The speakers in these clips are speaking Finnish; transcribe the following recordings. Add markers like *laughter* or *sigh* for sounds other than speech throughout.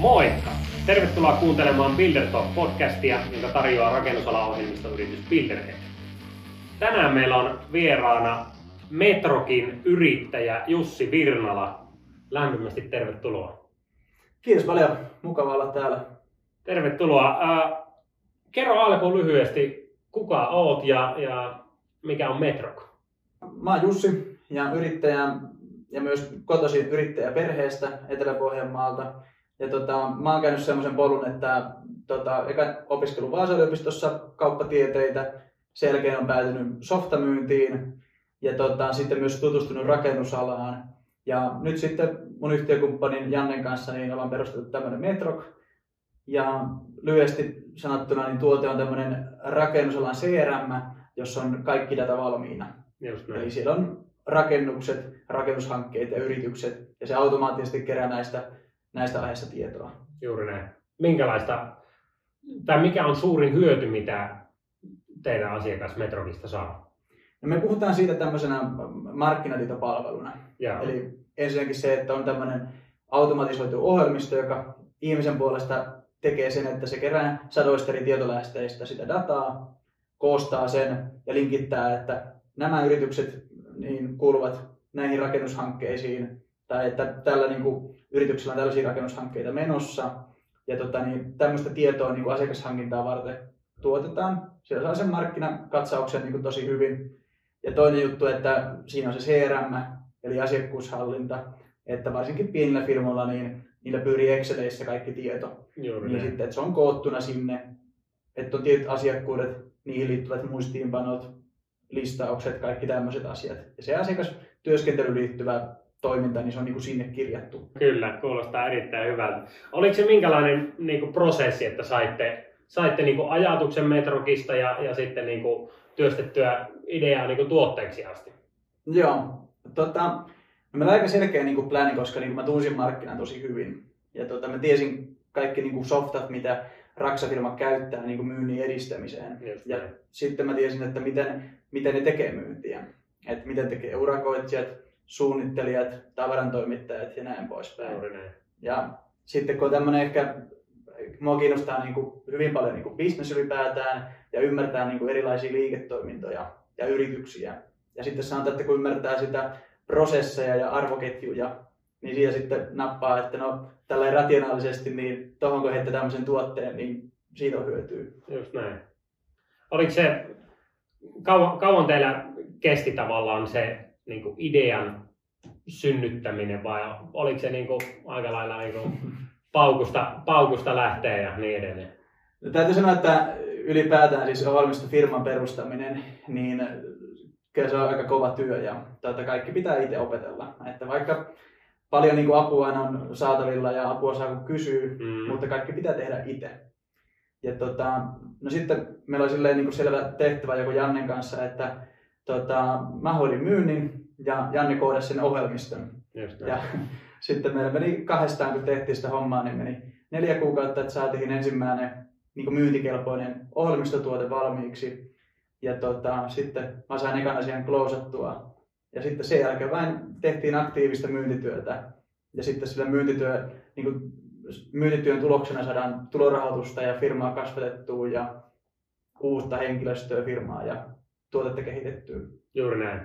Moikka! Tervetuloa kuuntelemaan Builder podcastia, jonka tarjoaa rakennusalan ohjelmistoyritys Builderhead. Tänään meillä on vieraana Metrokin yrittäjä Jussi Virnala. Lämpimästi tervetuloa. Kiitos paljon. Mukava olla täällä. Tervetuloa. Äh, kerro alkuun lyhyesti, kuka oot ja, ja mikä on Metrok? Mä oon Jussi ja yrittäjä ja myös kotoisin yrittäjäperheestä Etelä-Pohjanmaalta. Ja tota, mä oon käynyt semmoisen polun, että tota, eka opiskelu Vaasan yliopistossa kauppatieteitä, sen jälkeen on päätynyt softamyyntiin ja tota, sitten myös tutustunut rakennusalaan. Ja nyt sitten mun yhtiökumppanin Jannen kanssa niin ollaan perustettu tämmöinen Metrok. Ja lyhyesti sanottuna niin tuote on tämmöinen rakennusalan CRM, jossa on kaikki data valmiina. Just näin. Eli siellä on rakennukset, rakennushankkeet ja yritykset, ja se automaattisesti kerää näistä, näistä aiheista tietoa. Juuri näin. Minkälaista, tai mikä on suurin hyöty, mitä teidän asiakas Metrokista saa? No me puhutaan siitä tämmöisenä markkinatietopalveluna. Joo. Eli ensinnäkin se, että on tämmöinen automatisoitu ohjelmisto, joka ihmisen puolesta tekee sen, että se kerää sadoista eri tietolähteistä sitä dataa, koostaa sen ja linkittää, että nämä yritykset niin kuuluvat näihin rakennushankkeisiin tai että tällä niin kuin, yrityksellä on tällaisia rakennushankkeita menossa. Ja tota, niin, tämmöistä tietoa niin kuin asiakashankintaa varten tuotetaan. Siellä saa sen markkinakatsauksen niin kuin, tosi hyvin. Ja toinen juttu, että siinä on se CRM, eli asiakkuushallinta, että varsinkin pienillä firmoilla niin niillä pyörii Exceleissä kaikki tieto. Juuri Niin sitten, että se on koottuna sinne, että on tietyt asiakkuudet, niihin liittyvät muistiinpanot, listaukset, kaikki tämmöiset asiat. Ja se asiakastyöskentelyyn liittyvä toiminta, niin se on niin kuin sinne kirjattu. Kyllä, kuulostaa erittäin hyvältä. Oliko se minkälainen niin kuin, prosessi, että saitte, saitte niin kuin, ajatuksen Metrokista ja, ja sitten niin kuin, työstettyä ideaa niin kuin, tuotteeksi asti? Joo, tota, no meillä oli aika selkeä niin kuin koska niin kuin mä tunsin markkinan tosi hyvin. Ja tota, mä tiesin kaikki niin kuin softat, mitä Raksa-firma käyttää niin kuin myynnin edistämiseen. Just Ja näin. sitten mä tiesin, että miten, miten ne tekee myyntiä. Että miten tekee urakoitsijat, suunnittelijat, tavarantoimittajat ja näin poispäin. Juuri näin. Ja sitten kun tämmöinen ehkä, mua kiinnostaa niin kuin hyvin paljon niin kuin business ylipäätään ja ymmärtää niin kuin erilaisia liiketoimintoja ja yrityksiä. Ja sitten sanotaan, että kun ymmärtää sitä prosesseja ja arvoketjuja, niin siitä sitten nappaa, että no tällä rationaalisesti, niin tuohon kun heittää tämmöisen tuotteen, niin siitä on hyötyä. Just näin. Oliko se, kauan, kauan teillä kesti tavallaan se niin kuin idean synnyttäminen vai oliko se niin kuin, aika lailla niin kuin, *laughs* paukusta, paukusta lähtee ja niin edelleen? No, täytyy sanoa, että ylipäätään siis ohjelmistofirman perustaminen, niin kyllä se on aika kova työ ja tuota, kaikki pitää itse opetella. Että vaikka paljon niin kuin apua on saatavilla ja apua saa kun kysyy, Mm. mutta kaikki pitää tehdä itse. Ja tota, no sitten meillä oli silleen niin kuin selvä tehtävä joku Jannen kanssa, että tota, mä hoidin myynnin ja Janne koodasi sen ohjelmiston. Just. Ja *laughs* sitten meillä meni kahdestaan, kun tehtiin sitä hommaa, niin meni neljä kuukautta, että saatiin ensimmäinen niin myyntikelpoinen ohjelmistotuote valmiiksi. Ja tota, sitten mä sain ekan asian klousattua. Ja sitten sen jälkeen vain tehtiin aktiivista myyntityötä. Ja sitten sillä myyntityö, niin kuin myyntityön tuloksena saadaan tulorahoitusta ja firmaa kasvatettua ja uutta henkilöstöä firmaa ja tuotetta kehitettyä. Juuri näin.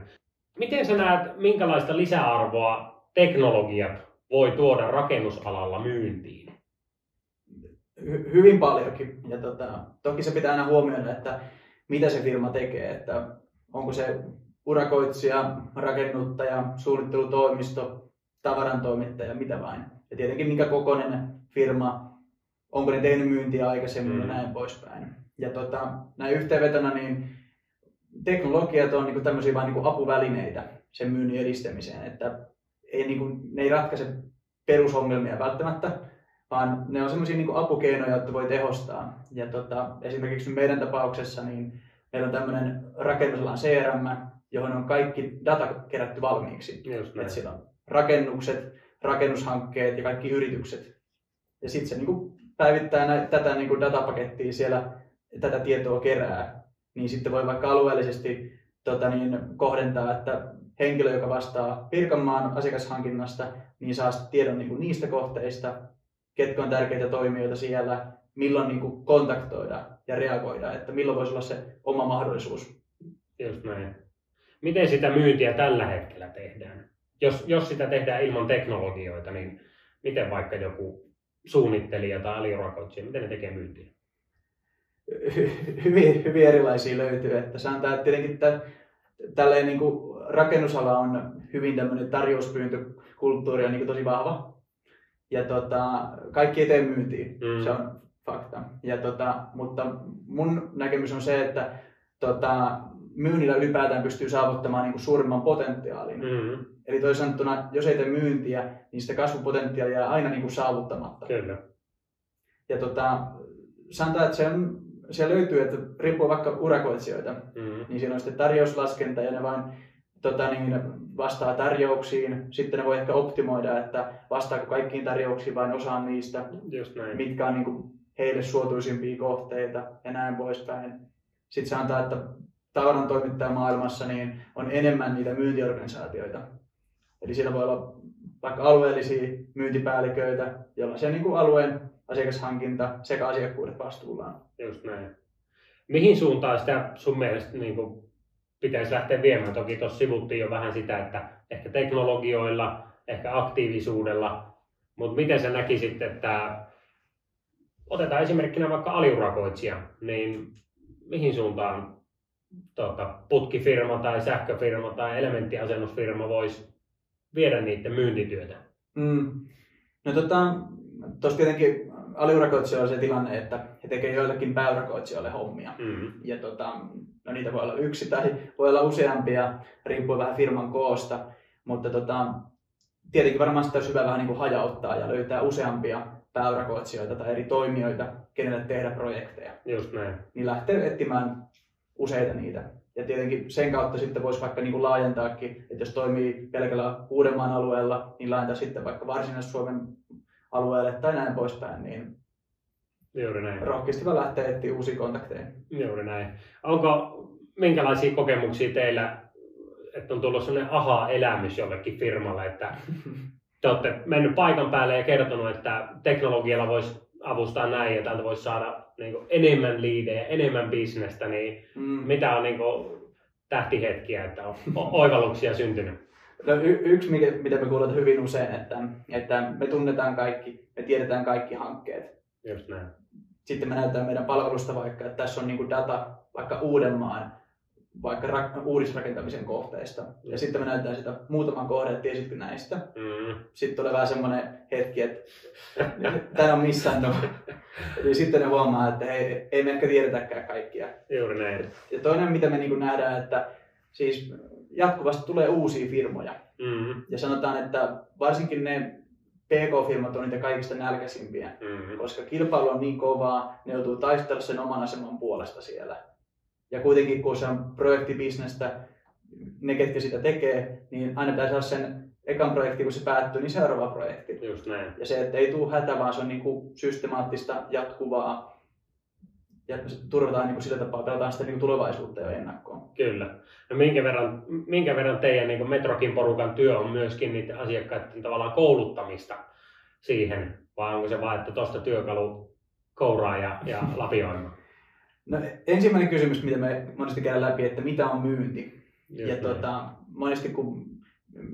Miten sä näet, minkälaista lisäarvoa teknologiat voi tuoda rakennusalalla myyntiin? hy- hyvin paljonkin. Ja tota, toki se pitää aina huomioida, että mitä se firma tekee, että onko se urakoitsija, rakennuttaja, suunnittelutoimisto, tavarantoimittaja, mitä vain. Ja tietenkin minkä kokoinen firma, onko ne tehnyt myyntiä aikaisemmin mm. ja näin poispäin. Ja tota, näin yhteenvetona, niin teknologiat on niin tämmöisiä vain niin apuvälineitä sen myynnin edistämiseen, että ei, niin kuin, ne ei ratkaise perusongelmia välttämättä, vaan ne on semmoisia niin apukeinoja, joita voi tehostaa. Ja tota, esimerkiksi meidän tapauksessa niin meillä on tämmöinen rakennusalan CRM, johon on kaikki data kerätty valmiiksi. Just näin. Et siellä on rakennukset, rakennushankkeet ja kaikki yritykset. Ja sitten se niin kuin päivittää nä- tätä niin kuin datapakettia siellä, tätä tietoa kerää. Niin sitten voi vaikka alueellisesti tota niin, kohdentaa, että henkilö, joka vastaa Pirkanmaan asiakashankinnasta, niin saa tiedon niin kuin niistä kohteista. ketkä on tärkeitä toimijoita siellä, milloin niin kuin kontaktoida ja reagoida, että milloin voisi olla se oma mahdollisuus. Just näin. Miten sitä myyntiä tällä hetkellä tehdään? Jos, jos sitä tehdään ilman teknologioita, niin miten vaikka joku suunnittelija tai aliurakoitsija, miten ne tekee myyntiä? Hyvin, hyvin erilaisia löytyy. Että sanotaan, että tietenkin että tälleen niin kuin rakennusala on hyvin tämmöinen tarjouspyyntökulttuuri on niin tosi vahva. Ja tota, kaikki eteen myyntiin, mm. se on fakta. Ja tota, mutta mun näkemys on se, että tota, myynnillä ylipäätään pystyy saavuttamaan niin kuin suurimman potentiaalin. Mm. Eli toisin sanottuna, jos ei tee myyntiä, niin sitä kasvupotentiaalia jää aina niin kuin saavuttamatta. Kyllä. Ja tota, sanotaan, että se on siellä löytyy, että riippuu vaikka urakoitsijoita, mm-hmm. niin siinä on sitten tarjouslaskenta ja ne vain tota, niin, vastaa tarjouksiin. Sitten ne voi ehkä optimoida, että vastaako kaikkiin tarjouksiin vain osaan niistä, Just näin. mitkä on niin kuin, heille suotuisimpia kohteita ja näin poispäin. Sitten se antaa, että tavaran toimittaja maailmassa niin on enemmän niitä myyntiorganisaatioita. Eli siellä voi olla vaikka alueellisia myyntipäälliköitä, joilla se niin kuin alueen asiakashankinta sekä asiakkuudet vastuullaan. Just näin. Mihin suuntaan sitä sun mielestä niin kuin pitäisi lähteä viemään? Toki tuossa sivuttiin jo vähän sitä, että ehkä teknologioilla, ehkä aktiivisuudella, mutta miten sä näkisit, että otetaan esimerkkinä vaikka aliurakoitsija, niin mihin suuntaan tuota, putkifirma tai sähköfirma tai elementtiasennusfirma voisi viedä niiden myyntityötä? Mm. No tota, tuossa tietenkin aliurakoitsijoilla on se tilanne, että he tekevät joillekin pääurakoitsijoille hommia. Mm-hmm. Ja tota, no niitä voi olla yksi tai voi olla useampia, riippuu vähän firman koosta. Mutta tota, tietenkin varmaan sitä olisi hyvä vähän niin kuin hajauttaa ja löytää useampia pääurakoitsijoita tai eri toimijoita, kenelle tehdä projekteja. Just näin. Niin lähtee etsimään useita niitä. Ja tietenkin sen kautta sitten voisi vaikka niin kuin laajentaakin, että jos toimii pelkällä Uudenmaan alueella, niin laajentaa sitten vaikka Varsinais-Suomen alueelle tai näin poispäin, niin Juuri näin. rohkeasti vaan lähtee etsiä uusia kontakteja. Juuri näin. Onko, minkälaisia kokemuksia teillä, että on tullut sellainen aha-elämys jollekin firmalle, että *laughs* te olette mennyt paikan päälle ja kertonut, että teknologialla voisi avustaa näin ja täältä voisi saada niin kuin, enemmän liidejä, enemmän bisnestä, niin mm. mitä on niin kuin, tähtihetkiä, että on oivalluksia syntynyt? No, y- yksi, mikä, mitä me kuulemme hyvin usein, että, että me tunnetaan kaikki, me tiedetään kaikki hankkeet. Just näin. Sitten me näytetään meidän palvelusta vaikka, että tässä on niin data vaikka Uudenmaan vaikka ra- uudisrakentamisen kohteista. Mm. Ja sitten me näytetään sitä muutaman kohdan, että tiesitkö näistä. Mm. Sitten tulee vähän semmoinen hetki, että tämä on missannut. Eli sitten ne huomaa, että hei, ei me ehkä tiedetäkään kaikkia. Juuri näin. Ja toinen, mitä me niin nähdään, että siis jatkuvasti tulee uusia firmoja. Mm-hmm. Ja sanotaan, että varsinkin ne PK-firmat on niitä kaikista nälkäisimpiä, mm-hmm. koska kilpailu on niin kovaa, ne joutuu taistella sen oman aseman puolesta siellä. Ja kuitenkin kun se on projektibisnestä, ne ketkä sitä tekee, niin aina pitäisi olla sen ekan projekti, kun se päättyy, niin seuraava projekti. Just näin. Ja se, että ei tule hätä, vaan se on niin kuin systemaattista, jatkuvaa ja turvataan niin kuin sillä tapaa, pelataan sitä niin kuin tulevaisuutta jo ennakkoon. Kyllä. No minkä verran, minkä verran teidän niin Metrokin porukan työ on myöskin niiden asiakkaiden tavallaan kouluttamista siihen, vai onko se vain, että tuosta työkalu kouraa ja, ja *laughs* lapioimaan? No, ensimmäinen kysymys, mitä me monesti käydään läpi, että mitä on myynti? Just ja tuota, monesti kun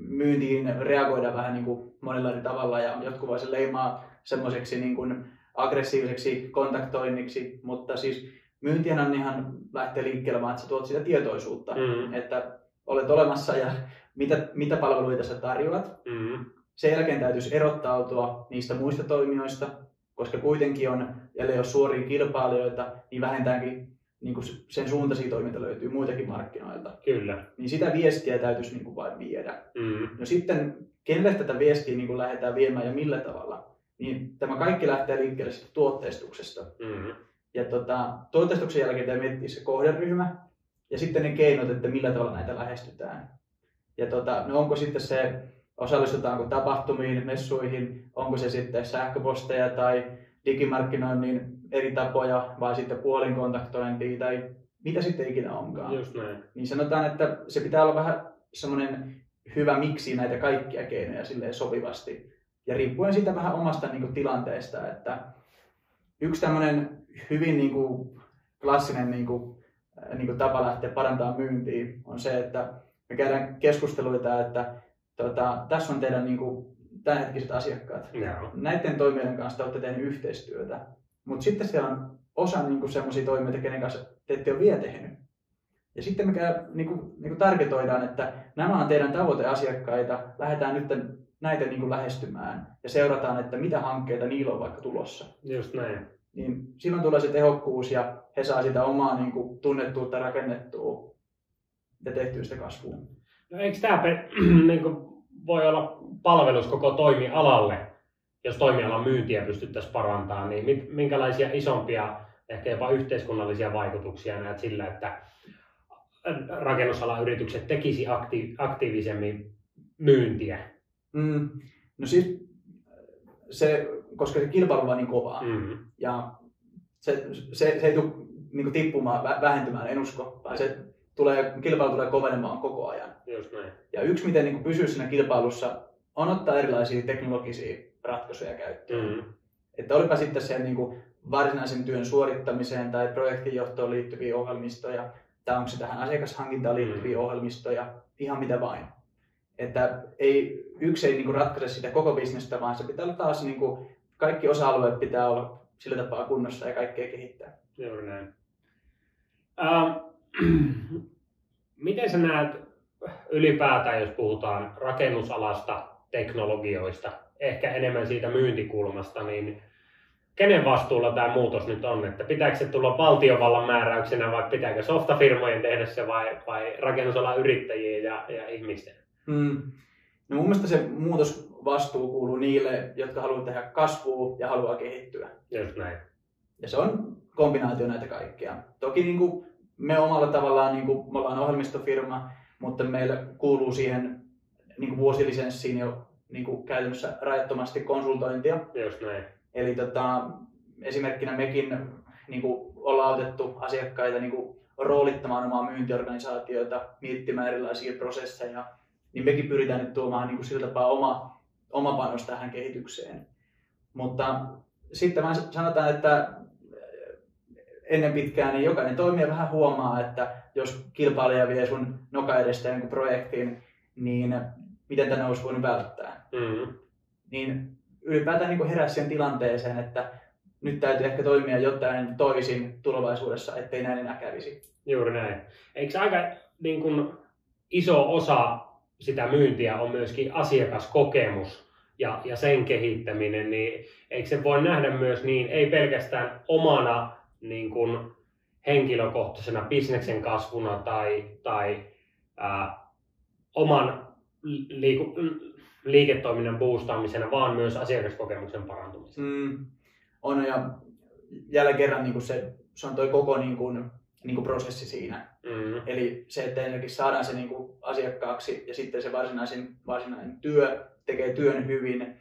myyntiin reagoidaan vähän niin kuin monella eri tavalla ja jotkut voi se leimaa semmoiseksi niin kuin aggressiiviseksi kontaktoinniksi, mutta siis myyntihän ihan lähtee liikkeelle vaan, että sä tuot sitä tietoisuutta, mm. että olet olemassa ja mitä, mitä palveluita sä tarjoat. Mm. Sen jälkeen täytyisi erottautua niistä muista toimijoista, koska kuitenkin on, ellei ole suoria kilpailijoita, niin vähintäänkin niin kuin sen suuntaisia toiminta löytyy muitakin markkinoilta. Kyllä. Niin sitä viestiä täytyisi niin kuin vain viedä. Mm. No sitten, kenelle tätä viestiä niin kuin lähdetään viemään ja millä tavalla? Niin tämä kaikki lähtee liikkeelle siitä tuotteistuksesta. Mm-hmm. Ja tota, tuotteistuksen jälkeen tämä miettii se kohderyhmä ja sitten ne keinot, että millä tavalla näitä lähestytään. Ja tota, no onko sitten se, osallistutaanko tapahtumiin, messuihin, onko se sitten sähköposteja tai digimarkkinoinnin eri tapoja vai sitten puolinkontaktointia tai mitä sitten ikinä onkaan. Just näin. Niin sanotaan, että se pitää olla vähän semmoinen hyvä miksi näitä kaikkia keinoja silleen sopivasti Ja riippuen siitä vähän omasta niin kuin, tilanteesta, että yksi tämmöinen hyvin niin kuin, klassinen niin kuin, niin kuin, tapa lähteä parantamaan myyntiä on se, että me käydään keskusteluita, että tota, tässä on teidän niin kuin, tämänhetkiset asiakkaat. Joo. Näiden toimijoiden kanssa te olette tehneet yhteistyötä, mutta sitten siellä on osa niin semmoisia toimijoita, kenen kanssa te ette ole vielä tehnyt. Ja sitten me käy, niin kuin, niin kuin targetoidaan, että nämä on teidän tavoiteasiakkaita, lähdetään nyt näitä niin kuin lähestymään ja seurataan, että mitä hankkeita niillä on vaikka tulossa. Just näin. Niin silloin tulee se tehokkuus ja he saa sitä omaa niin kuin, tunnettuutta rakennettua ja tehtyä sitä kasvua. No eikö tämä *clears throat* niin kuin, voi olla palvelus koko toimialalle, jos toimialan myyntiä pystyttäisiin parantamaan, niin minkälaisia isompia, ehkä jopa yhteiskunnallisia vaikutuksia näet sillä, että rakennusalan yritykset tekisi akti- aktiivisemmin myyntiä? Mm. No siis se, koska se kilpailu on niin kovaa mm. ja se, se, se ei tule niin tippumaan, vähentymään, en usko, vaan se tulee, kilpailu tulee kovenemaan koko ajan. Just näin. Ja yksi, miten niin pysyy siinä kilpailussa, on ottaa erilaisia teknologisia ratkaisuja käyttöön. Mm. Että olipa sitten se niin kuin varsinaisen työn suorittamiseen tai projektinjohtoon liittyviä ohjelmistoja, tai onko se tähän asiakashankintaan liittyviä mm. ohjelmistoja, ihan mitä vain. Että ei, yksi ei niin kuin ratkaise sitä koko bisnestä, vaan se pitää olla taas, niin kuin, kaikki osa-alueet pitää olla sillä tapaa kunnossa ja kaikkea kehittää. Juuri näin. Uh, *clears throat* miten sä näet ylipäätään, jos puhutaan rakennusalasta, teknologioista, ehkä enemmän siitä myyntikulmasta, niin kenen vastuulla tämä muutos nyt on? Että pitääkö se tulla valtiovallan määräyksenä vai pitääkö softafirmojen tehdä se vai, vai rakennusalan yrittäjien ja, ja ihmisten? Mm. No mun mielestä se muutosvastuu kuuluu niille, jotka haluavat tehdä kasvua ja haluaa kehittyä. Just näin. Ja se on kombinaatio näitä kaikkia. Toki niin kuin me omalla tavallaan, niin kuin, me ollaan ohjelmistofirma, mutta meillä kuuluu siihen niin kuin vuosilisenssiin jo niin kuin käytännössä rajattomasti konsultointia. Just näin. Eli tota, esimerkkinä mekin niin kuin ollaan autettu asiakkaita niin kuin roolittamaan omaa myyntiorganisaatioita, miettimään erilaisia prosesseja, niin mekin pyritään nyt tuomaan niin kuin sillä tapaa oma, oma panos tähän kehitykseen. Mutta sitten vaan sanotaan, että ennen pitkään niin jokainen toimija vähän huomaa, että jos kilpailija vie sun noka edestä jonkun projektiin, niin miten tänne olisi voinut välttää. Mm-hmm. Niin ylipäätään niin herää siihen tilanteeseen, että nyt täytyy ehkä toimia jotain toisin tulevaisuudessa, ettei näin enää kävisi. Juuri näin. Eikö aika niin kuin, iso osa sitä myyntiä on myöskin asiakaskokemus ja, ja sen kehittäminen, niin eikö se voi nähdä myös niin, ei pelkästään omana niin kuin, henkilökohtaisena bisneksen kasvuna tai, tai ää, oman liiku, liiketoiminnan boostaamisena, vaan myös asiakaskokemuksen parantumisena. Mm, on ja jälleen kerran niin kuin se, se on toi koko niin kuin, niin kuin prosessi siinä. Mm. Eli se, että ensinnäkin saadaan se niin kuin asiakkaaksi ja sitten se varsinaisen, varsinainen työ tekee työn hyvin,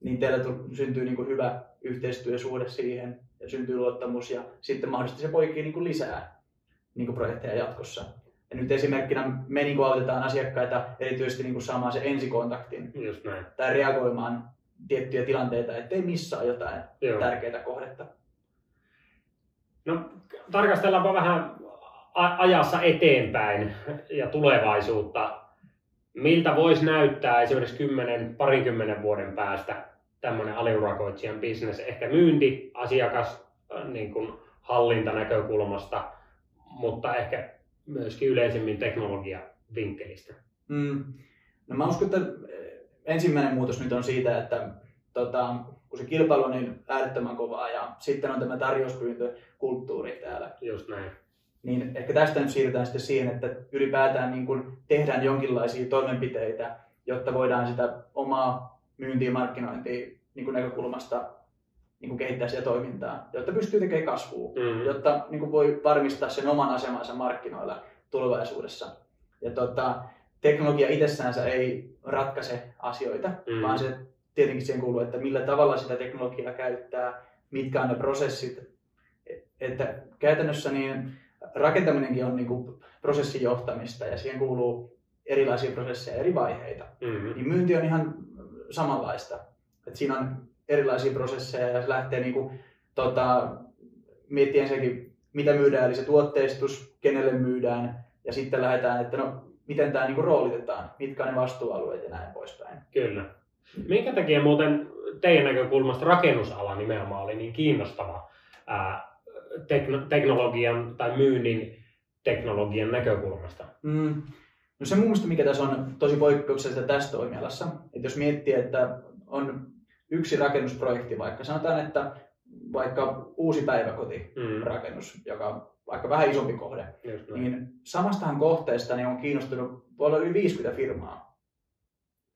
niin teillä syntyy niin kuin hyvä yhteistyösuhde siihen ja syntyy luottamus ja sitten mahdollisesti se poikii niin kuin lisää niin kuin projekteja jatkossa. Ja nyt esimerkkinä me niin kuin autetaan asiakkaita erityisesti niin kuin saamaan se ensikontaktin Just näin. tai reagoimaan tiettyjä tilanteita, ettei missaa jotain Joo. tärkeää kohdetta. No, tarkastellaanpa vähän ajassa eteenpäin ja tulevaisuutta. Miltä voisi näyttää esimerkiksi 10, parinkymmenen vuoden päästä tämmöinen aliurakoitsijan bisnes, ehkä myynti, asiakas, niin kuin hallintanäkökulmasta, mutta ehkä myöskin yleisemmin teknologiavinkkelistä. Mm. No mä uskon, että ensimmäinen muutos nyt on siitä, että tota, kun se kilpailu on niin äärettömän kovaa ja sitten on tämä tarjouspyyntökulttuuri täällä. Just näin. Niin ehkä tästä nyt siirrytään sitten siihen, että ylipäätään niin kun tehdään jonkinlaisia toimenpiteitä, jotta voidaan sitä omaa myyntiä ja markkinointia niin kuin näkökulmasta niin kuin kehittää sitä toimintaa, jotta pystyy tekemään kasvua, mm-hmm. jotta niin kuin voi varmistaa sen oman asemansa markkinoilla tulevaisuudessa. Ja tota, teknologia itsessäänsä ei ratkaise asioita, mm-hmm. vaan se tietenkin siihen kuuluu, että millä tavalla sitä teknologiaa käyttää, mitkä on ne prosessit. Että käytännössä niin rakentaminenkin on niin kuin prosessin johtamista ja siihen kuuluu erilaisia prosesseja, eri vaiheita. Mm-hmm. Niin myynti on ihan samanlaista. Et siinä on erilaisia prosesseja ja se lähtee niin kuin, tota, miettiä ensinnäkin, mitä myydään, eli se tuotteistus, kenelle myydään, ja sitten lähdetään, että no, miten tämä niin kuin roolitetaan, mitkä on ne vastuualueet ja näin poispäin. Kyllä. Minkä takia muuten teidän näkökulmasta rakennusala nimenomaan oli niin kiinnostava ää, tekno- teknologian tai myynnin teknologian näkökulmasta? Mm. No se mun mielestä, mikä tässä on tosi poikkeuksellista tässä toimialassa, että jos miettii, että on yksi rakennusprojekti vaikka, sanotaan, että vaikka uusi päiväkotirakennus, mm. joka vaikka vähän isompi kohde, niin samastahan kohteesta niin on kiinnostunut, voi olla yli 50 firmaa.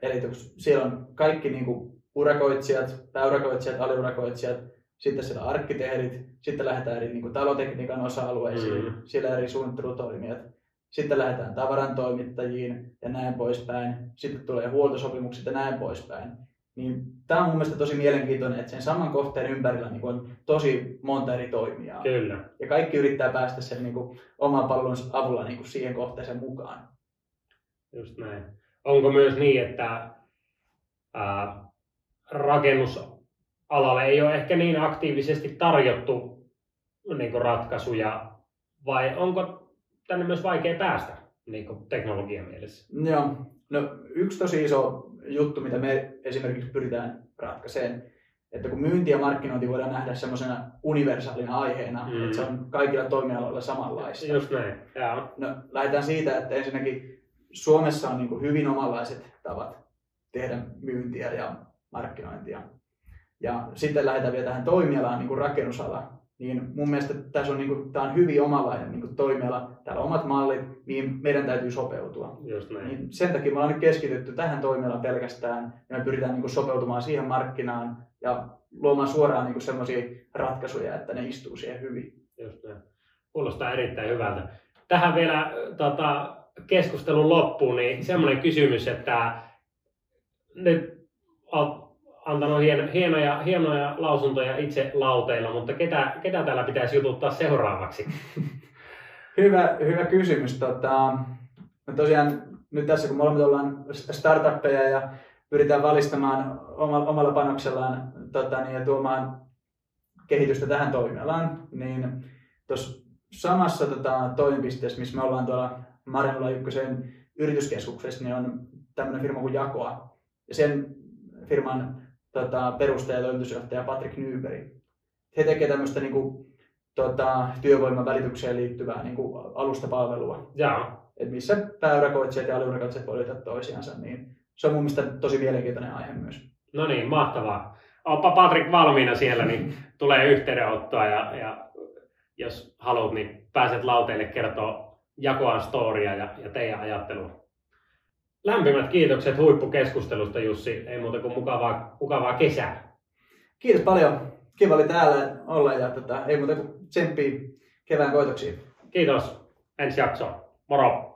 Eli siellä on kaikki niin kuin urakoitsijat, pääurakoitsijat, aliurakoitsijat, sitten siellä on arkkitehdit, sitten lähdetään eri niin kuin talotekniikan osa-alueisiin, mm. siellä eri suunnittelutoimijat, sitten lähdetään tavarantoimittajiin ja näin poispäin, sitten tulee huoltosopimukset ja näin poispäin. Niin tämä on mun mielestä tosi mielenkiintoinen, että sen saman kohteen ympärillä niin on tosi monta eri toimijaa. Kyllä. Ja kaikki yrittää päästä sen niin kuin, oman palvelun avulla niin kuin siihen kohteeseen mukaan. Just näin. Onko myös niin, että ää, rakennusalalle ei ole ehkä niin aktiivisesti tarjottu niin kuin ratkaisuja, vai onko tänne myös vaikea päästä niin kuin teknologian mielessä? Joo. No, yksi tosi iso juttu, mitä me esimerkiksi pyritään ratkaisemaan, että kun myynti ja markkinointi voidaan nähdä semmoisena universaalina aiheena, mm. että se on kaikilla toimialoilla samanlaista. Just näin, Jaa. No, lähdetään siitä, että ensinnäkin Suomessa on niin hyvin omanlaiset tavat tehdä myyntiä ja markkinointia. Ja sitten lähdetään vielä tähän toimialaan, niin kuin rakennusala, niin mun mielestä tässä on, niin kuin, tämä on hyvin omanlainen niin kuin toimiala. Täällä on omat mallit, mihin meidän täytyy sopeutua. Just näin. Niin sen takia me ollaan nyt keskitytty tähän toimialaan pelkästään ja me pyritään niin kuin, sopeutumaan siihen markkinaan ja luomaan suoraan niin sellaisia ratkaisuja, että ne istuu siihen hyvin. Just näin. Kuulostaa erittäin hyvältä. Tähän vielä tota, keskustelun loppuun, niin semmoinen kysymys, että nyt olet antanut hieno, hienoja, hienoja lausuntoja itse lauteilla, mutta ketä, ketä täällä pitäisi jututtaa seuraavaksi? *laughs* hyvä, hyvä kysymys. Tota, me tosiaan nyt tässä kun molemmat ollaan startuppeja ja pyritään valistamaan omalla, omalla panoksellaan tota, niin, ja tuomaan kehitystä tähän toimialaan, niin tuossa samassa tota, toimipisteessä, missä me ollaan tuolla Marinula Ykkösen yrityskeskuksessa, niin on tämmöinen firma kuin Jakoa. Ja sen firman tota, perustaja ja toimitusjohtaja Patrick Nyberg. He tekevät tämmöistä niin kuin, tota, työvoiman välitykseen liittyvää niin kuin, alustapalvelua. Jaa. Et missä pääurakoitsijat ja aliurakoitsijat voi löytää toisiansa, niin se on mun mielestä tosi mielenkiintoinen aihe myös. No niin, mahtavaa. Oppa Patrik valmiina siellä, niin *laughs* tulee yhteydenottoa ja, ja jos haluat, niin pääset lauteille kertoa jakoan storia ja, ja teidän ajattelua. Lämpimät kiitokset huippukeskustelusta Jussi, ei muuta kuin mukavaa, mukavaa kesää. Kiitos paljon. Kiva oli täällä olla ja tota, ei muuta kuin tsemppiä kevään koitoksiin. Kiitos. Ensi jakso. Moro!